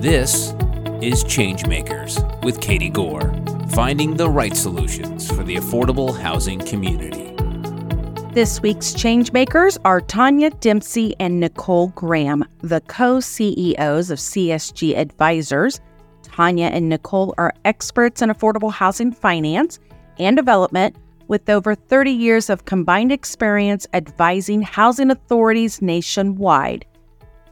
This is Changemakers with Katie Gore, finding the right solutions for the affordable housing community. This week's Changemakers are Tanya Dempsey and Nicole Graham, the co CEOs of CSG Advisors. Tanya and Nicole are experts in affordable housing finance and development with over 30 years of combined experience advising housing authorities nationwide.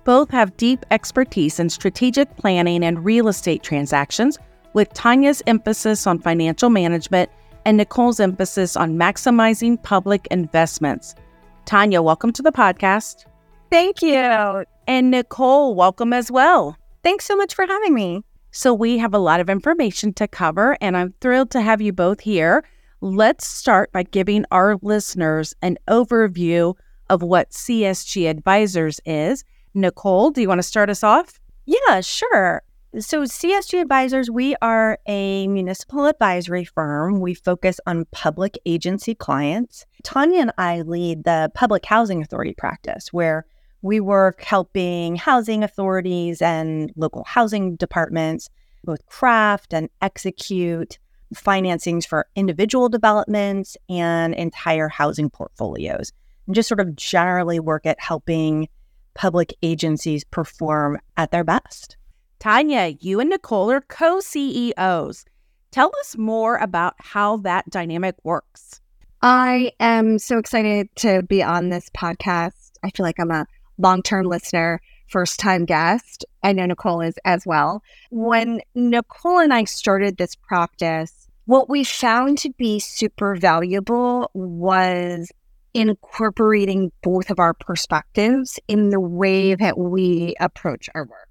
Both have deep expertise in strategic planning and real estate transactions, with Tanya's emphasis on financial management and Nicole's emphasis on maximizing public investments. Tanya, welcome to the podcast. Thank you. And Nicole, welcome as well. Thanks so much for having me. So, we have a lot of information to cover, and I'm thrilled to have you both here. Let's start by giving our listeners an overview of what CSG Advisors is. Nicole, do you want to start us off? Yeah, sure. So, CSG Advisors, we are a municipal advisory firm. We focus on public agency clients. Tanya and I lead the public housing authority practice, where we work helping housing authorities and local housing departments both craft and execute financings for individual developments and entire housing portfolios, and just sort of generally work at helping public agencies perform at their best. Tanya, you and Nicole are co CEOs. Tell us more about how that dynamic works. I am so excited to be on this podcast. I feel like I'm a long term listener, first time guest. I know Nicole is as well. When Nicole and I started this practice, what we found to be super valuable was incorporating both of our perspectives in the way mm-hmm. that we approach our work.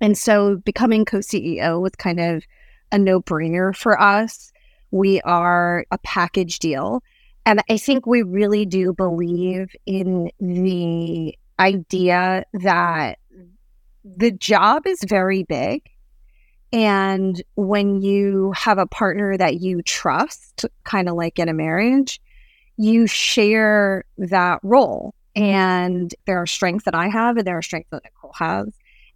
And so becoming co CEO was kind of a no brainer for us. We are a package deal. And I think we really do believe in the idea that the job is very big. And when you have a partner that you trust, kind of like in a marriage, you share that role. Mm-hmm. And there are strengths that I have, and there are strengths that Nicole has.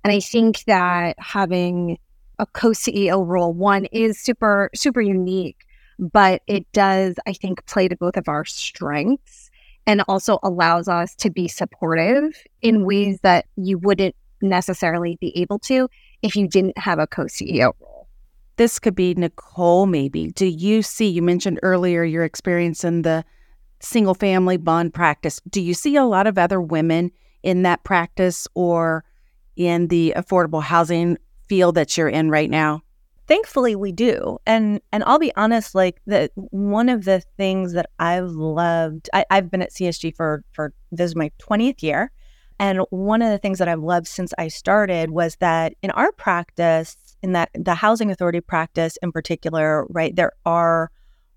And I think that having a co CEO role, one is super, super unique, but it does, I think, play to both of our strengths and also allows us to be supportive in ways that you wouldn't necessarily be able to if you didn't have a co CEO role. This could be Nicole, maybe. Do you see, you mentioned earlier your experience in the single family bond practice. Do you see a lot of other women in that practice or in the affordable housing field that you're in right now? Thankfully we do. And and I'll be honest, like the one of the things that I've loved, I, I've been at CSG for for this is my 20th year. And one of the things that I've loved since I started was that in our practice, in that the housing authority practice in particular, right, there are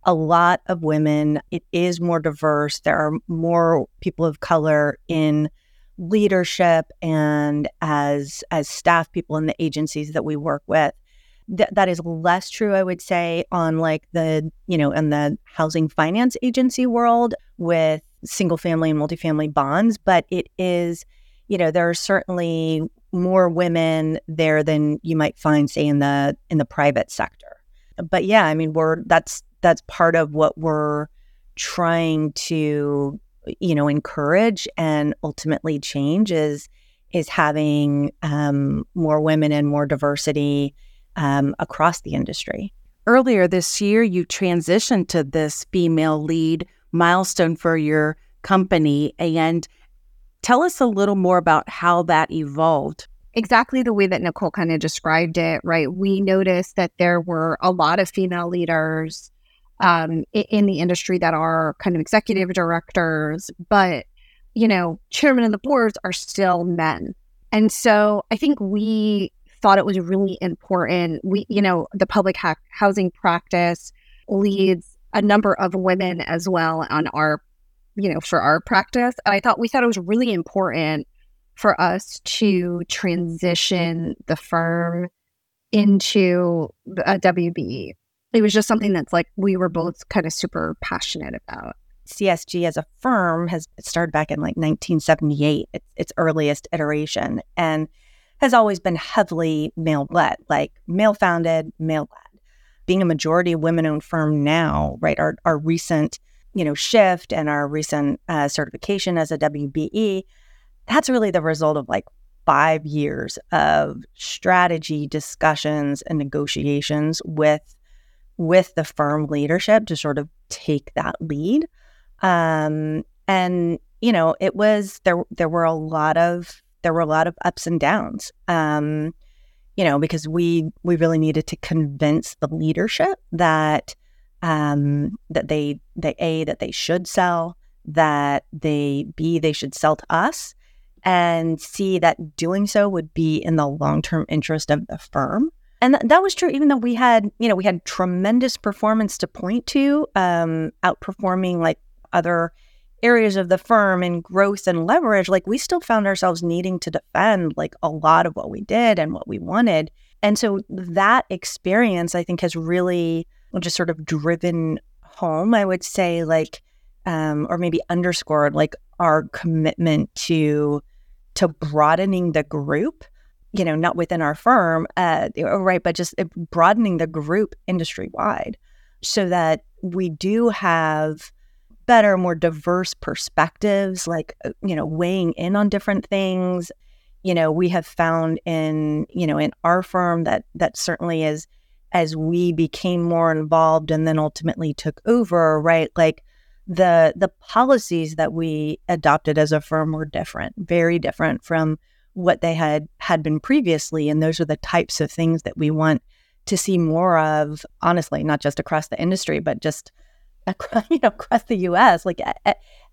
a lot of women. It is more diverse. There are more people of color in leadership and as as staff people in the agencies that we work with. Th- that is less true, I would say, on like the you know in the housing finance agency world with single family and multifamily bonds, but it is, you know, there are certainly more women there than you might find, say, in the in the private sector. But yeah, I mean, we're that's that's part of what we're trying to you know encourage and ultimately change is is having um, more women and more diversity um, across the industry. Earlier this year, you transitioned to this female lead milestone for your company. And tell us a little more about how that evolved exactly the way that Nicole kind of described it, right? We noticed that there were a lot of female leaders um, in the industry that are kind of executive directors, but you know, chairman of the boards are still men. And so I think we thought it was really important. We, you know, the public ha- housing practice leads a number of women as well on our, you know, for our practice. And I thought we thought it was really important for us to transition the firm into a WBE it was just something that's like we were both kind of super passionate about. CSG as a firm has started back in like 1978, its, earliest iteration, and has always been heavily male led, like male founded, male led. Being a majority women owned firm now, right? Our, our recent, you know, shift and our recent uh, certification as a WBE, that's really the result of like five years of strategy discussions and negotiations with with the firm leadership to sort of take that lead. Um, and you know, it was there. There were a lot of there were a lot of ups and downs. Um, you know, because we we really needed to convince the leadership that um, that they they a that they should sell, that they b they should sell to us, and c that doing so would be in the long term interest of the firm. And th- that was true, even though we had, you know, we had tremendous performance to point to, um, outperforming like other areas of the firm in growth and leverage. Like we still found ourselves needing to defend like a lot of what we did and what we wanted. And so that experience, I think, has really just sort of driven home, I would say, like, um, or maybe underscored like our commitment to to broadening the group you know, not within our firm, uh, right, but just uh, broadening the group industry wide so that we do have better, more diverse perspectives, like, uh, you know, weighing in on different things. You know, we have found in, you know, in our firm that that certainly is as we became more involved and then ultimately took over, right? Like the the policies that we adopted as a firm were different, very different from what they had had been previously and those are the types of things that we want to see more of honestly not just across the industry but just across, you know across the US like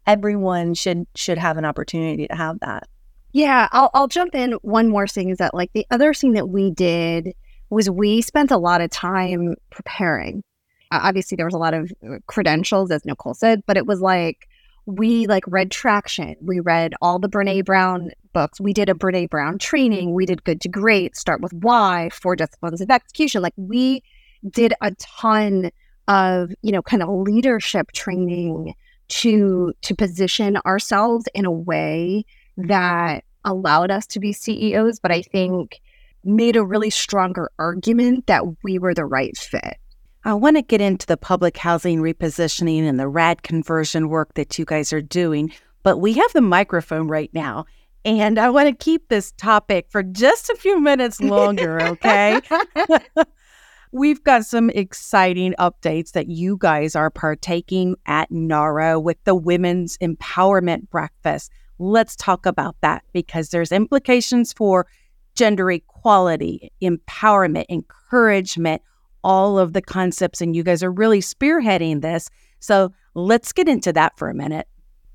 everyone should should have an opportunity to have that. Yeah I'll I'll jump in one more thing is that like the other thing that we did was we spent a lot of time preparing. Obviously there was a lot of uh, credentials as Nicole said but it was like we like read traction. We read all the Brené Brown books. We did a Brené Brown training. We did good to great start with why four disciplines of execution. Like we did a ton of you know kind of leadership training to to position ourselves in a way that allowed us to be ceos but i think made a really stronger argument that we were the right fit I want to get into the public housing repositioning and the RAD conversion work that you guys are doing, but we have the microphone right now. And I want to keep this topic for just a few minutes longer, okay? We've got some exciting updates that you guys are partaking at NAHRO with the Women's Empowerment Breakfast. Let's talk about that because there's implications for gender equality, empowerment, encouragement, all of the concepts, and you guys are really spearheading this. So let's get into that for a minute.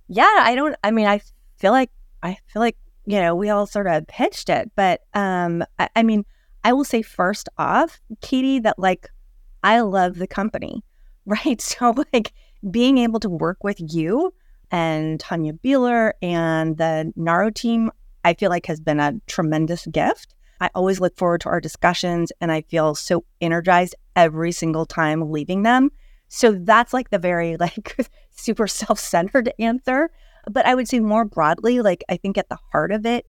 Yeah, I don't, I mean, I feel like, I feel like, you know, we all sort of pitched it, but um, I, I mean, I will say first off, Katie, that like, I love the company, right? So, like, being able to work with you and Tanya Beeler and the NAHRO team, I feel like has been a tremendous gift. I always look forward to our discussions and I feel so energized every single time leaving them. So that's like the very like super self-centered answer. But I would say more broadly, like I think at the heart of it,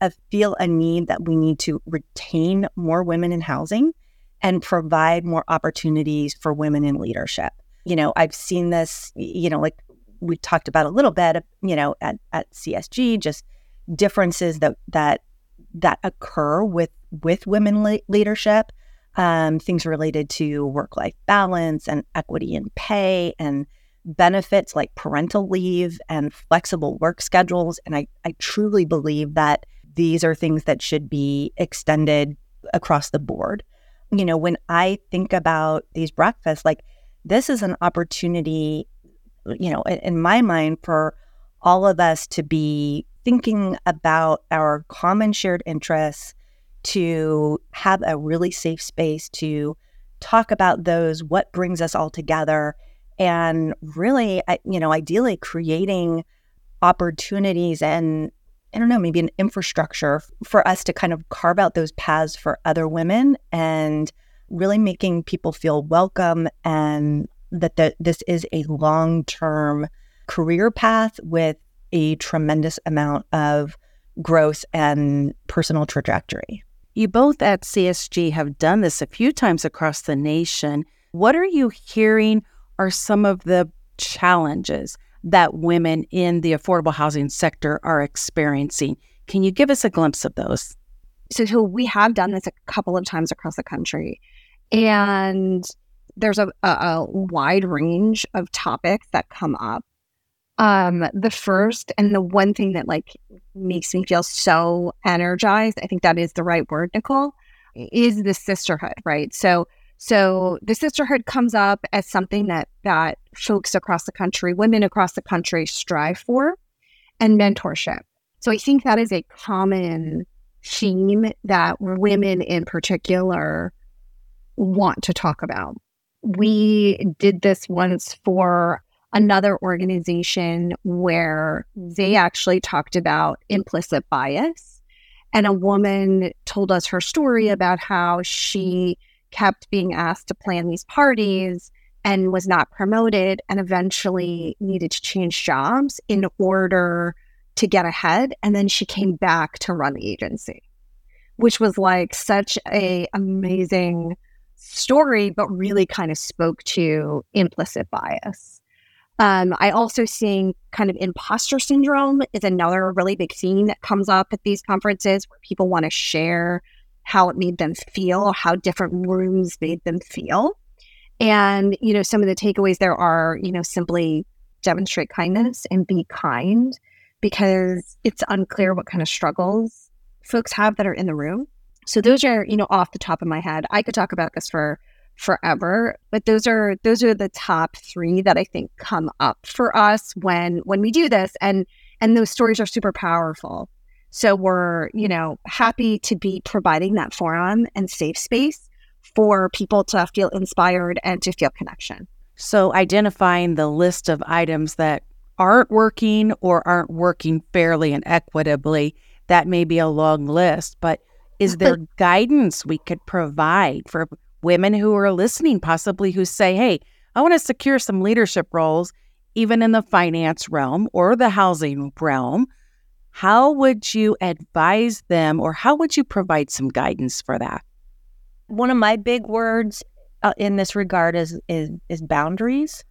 I feel a need that we need to retain more women in housing and provide more opportunities for women in leadership. You know, I've seen this, you know, like we talked about a little bit, you know, at, at CSG, just differences that that that occur with with women le- leadership um, things related to work life balance and equity and pay and benefits like parental leave and flexible work schedules. And I, I truly believe that these are things that should be extended across the board. You know when i think about these breakfasts like this is an opportunity you know in, in my mind for all of us to be thinking about our common shared interests to have a really safe space to talk about those, what brings us all together, and really, you know, ideally creating opportunities and I don't know, maybe an infrastructure for us to kind of carve out those paths for other women and really making people feel welcome and that the, this is a long term career path with a tremendous amount of growth and personal trajectory. You both at CSG have done this a few times across the nation. What are you hearing are some of the challenges that women in the affordable housing sector are experiencing? Can you give us a glimpse of those? So, so we have done this a couple of times across the country. And there's a, a, a wide range of topics that come up. Um, the first and the one thing that like makes me feel so energized, I think that is the right word, Nicole, is the sisterhood, right? So so the sisterhood comes up as something that that folks across the country, women across the country strive for, and mentorship. So I think that is a common theme that women in particular want to talk about. We did this once for another organization where mm-hmm. they actually talked about implicit bias. And a woman told us her story mm-hmm. about how she kept being asked to plan these parties and was not promoted and eventually mm-hmm. needed to change jobs in order to get ahead and then she came back to run the agency which was like such a amazing story, but really kind of spoke to implicit bias. Um, I also seeing kind of imposter syndrome is another really big theme that comes up at these conferences where people want to share how it made them feel, how different rooms made them feel. And, you know, some of the takeaways there are, you know, simply demonstrate kindness and be kind because it's unclear what kind of struggles folks have that are in the room. So those are, you know, off the top of my head. I could talk about this for forever, but those are those are the top 3 that I think come up for us when when we do this and and those stories are super powerful. So we're, you know, happy to be providing that forum and safe space for people to feel inspired and to feel connection. So identifying the list of items that aren't working or aren't working fairly and equitably, that may be a long list, but is there guidance we could provide for women who are listening, possibly who say, hey, I want to secure some leadership roles, even in the finance realm or the housing realm? How would you advise them or how would you provide some guidance for that? One of my big words uh, in this regard is, is is boundaries.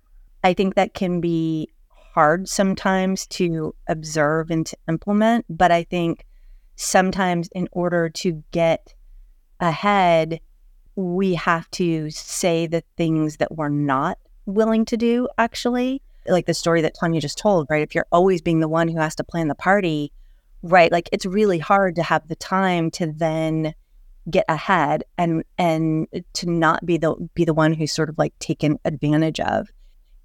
I think that can be hard sometimes to observe and to implement, but I think sometimes in order to get ahead, we have to say the things that we're not willing to do, actually. Like the story that Tanya just told, right? If you're always being the one who has to plan the party, right? Like it's really hard to have the time to then get ahead and and to not be the be the one who's sort of like taken advantage of.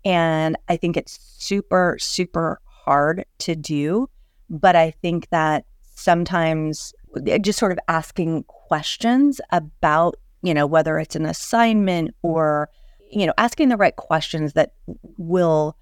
And I think it's super, super hard to do. But I think that sometimes just sort of asking questions about, you know, whether it's an assignment or, you know, asking the right questions that will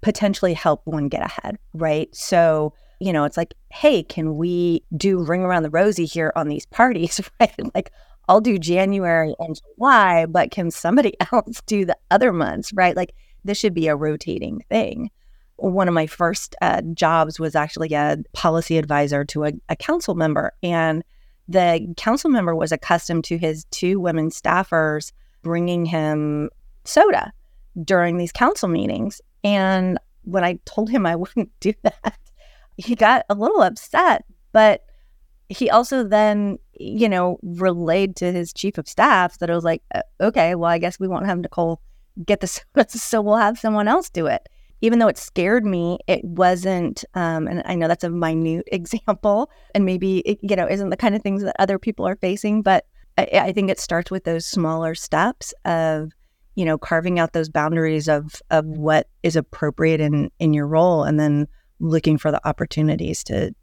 potentially help one get ahead, right? So, you know, it's like, hey, can we do ring around the rosy here on these parties, right? Like, I'll do January and July, but can somebody else do the other months, right? Like, this should be a rotating thing one of my first uh, jobs was actually a policy advisor to a, a, council member. And the council member was accustomed to his two women staffers bringing him soda during these council meetings. And when I told him I wouldn't do that, he got a little upset. But he also then, you know, relayed to his chief of staff that it was like, okay, well, I guess we won't have Nicole get the soda, so we'll have someone else do it even though it scared me, it wasn't, um, and I know that's a minute example and maybe, it, you know, isn't the kind of things that other people are facing, but I, I think it starts with those smaller steps of, you know, carving out those boundaries of, of what is appropriate in, in your role and then looking for the opportunities to,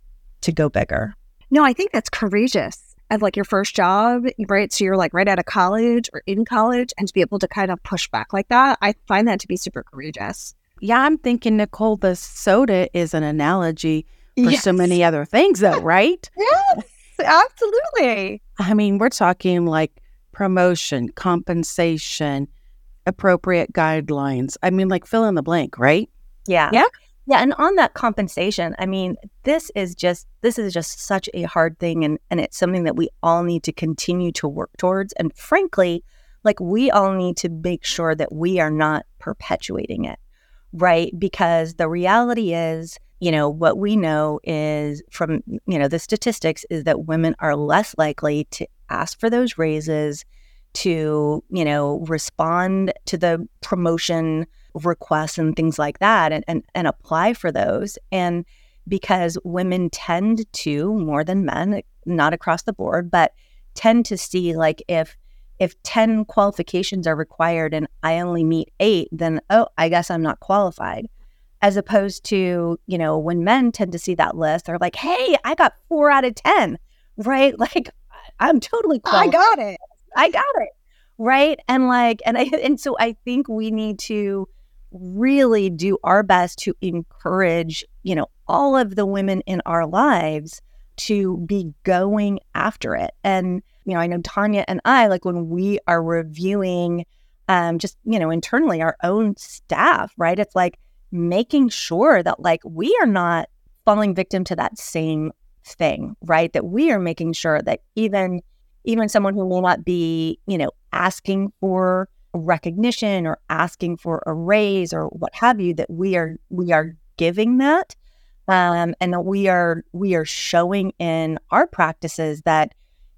to go bigger. No, I think that's courageous as like your first job, right? So you're like right out of college or in college and to be able to kind of push back like that, I find that to be super courageous. Yeah, I'm thinking, Nicole, the soda is an analogy for yes. so many other things, though, right? yes, absolutely. I mean, we're talking like promotion, compensation, appropriate guidelines. I mean, like fill in the blank, right? Yeah. Yeah. Yeah, and on that compensation, I mean, this is just this is just such a hard thing and and it's something that we all need to continue to work towards and frankly, like we all need to make sure that we are not perpetuating it. Right? Because the reality is, you know, what we know is from, you know, the statistics is that women are less likely to ask for those raises, to, you know, respond to the promotion requests and things like that and, and, and apply for those. And because women tend to, more than men, not across the board, but tend to see like if if 10 qualifications are required and I only meet eight, then oh, I guess I'm not qualified. As opposed to, you know, when men tend to see that list, they're like, hey, I got four out of 10, right? Like, I'm totally qualified. I got it. I got it. Right. And like, and I, and so I think we need to really do our best to encourage, you know, all of the women in our lives to be going after it. And, you know, I know Tanya and I, like when we are reviewing um, just, you know, internally our own staff, right? It's like making sure that like we are not falling victim to that same thing, right? That we are making sure that even even someone who may not be, you know, asking for recognition or asking for a raise or what have you that we are we are giving that um, and that we are we are showing in our practices that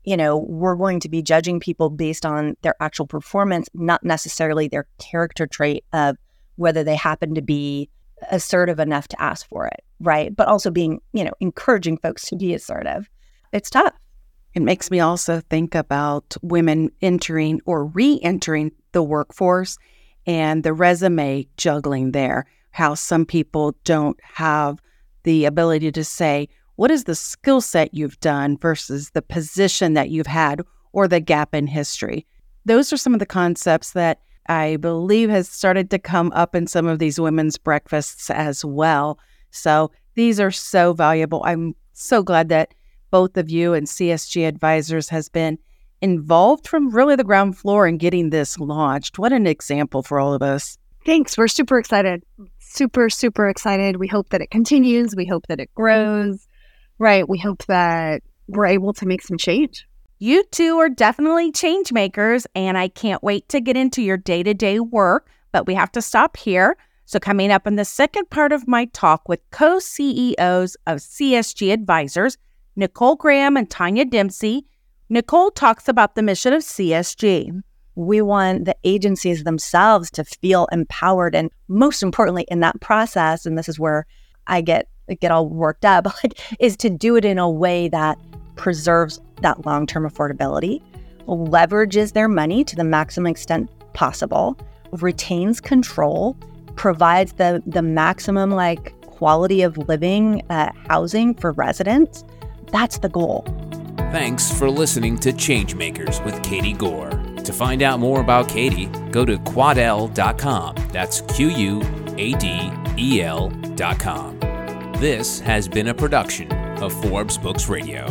you know we're going to be judging people based on their actual performance not necessarily their character trait of whether they happen to be assertive enough to ask for it right but also being you know encouraging folks to be assertive it's tough it makes me also think about women entering or re entering the workforce and the resume juggling there. How some people don't have the ability to say, what is the skill set you've done versus the position that you've had or the gap in history? Those are some of the concepts that I believe has started to come up in some of these women's breakfasts as well. So these are so valuable. I'm so glad that both of you and CSG Advisors has been involved from really the ground floor in getting this launched. What an example for all of us. Thanks. We're super excited. Super, super excited. We hope that it continues. We hope that it grows. Right. We hope that we're able to make some change. You two are definitely change makers, and I can't wait to get into your day to day work. But we have to stop here. So, coming up in the second part of my talk with co CEOs of CSG Advisors, Nicole Graham and Tanya Dempsey, Nicole talks about the mission of CSG. We want the agencies themselves to feel empowered, and most importantly, in that process, and this is where I get get all worked up, like, is to do it in a way that preserves that long term affordability, leverages their money to the maximum extent possible, retains control, provides the the maximum like quality of living uh, housing for residents that's the goal. Thanks for listening to Changemakers with Katie Gore. To find out more about Katie, go to quadel.com. That's Q U A D E L.com. This has been a production of Forbes Books Radio.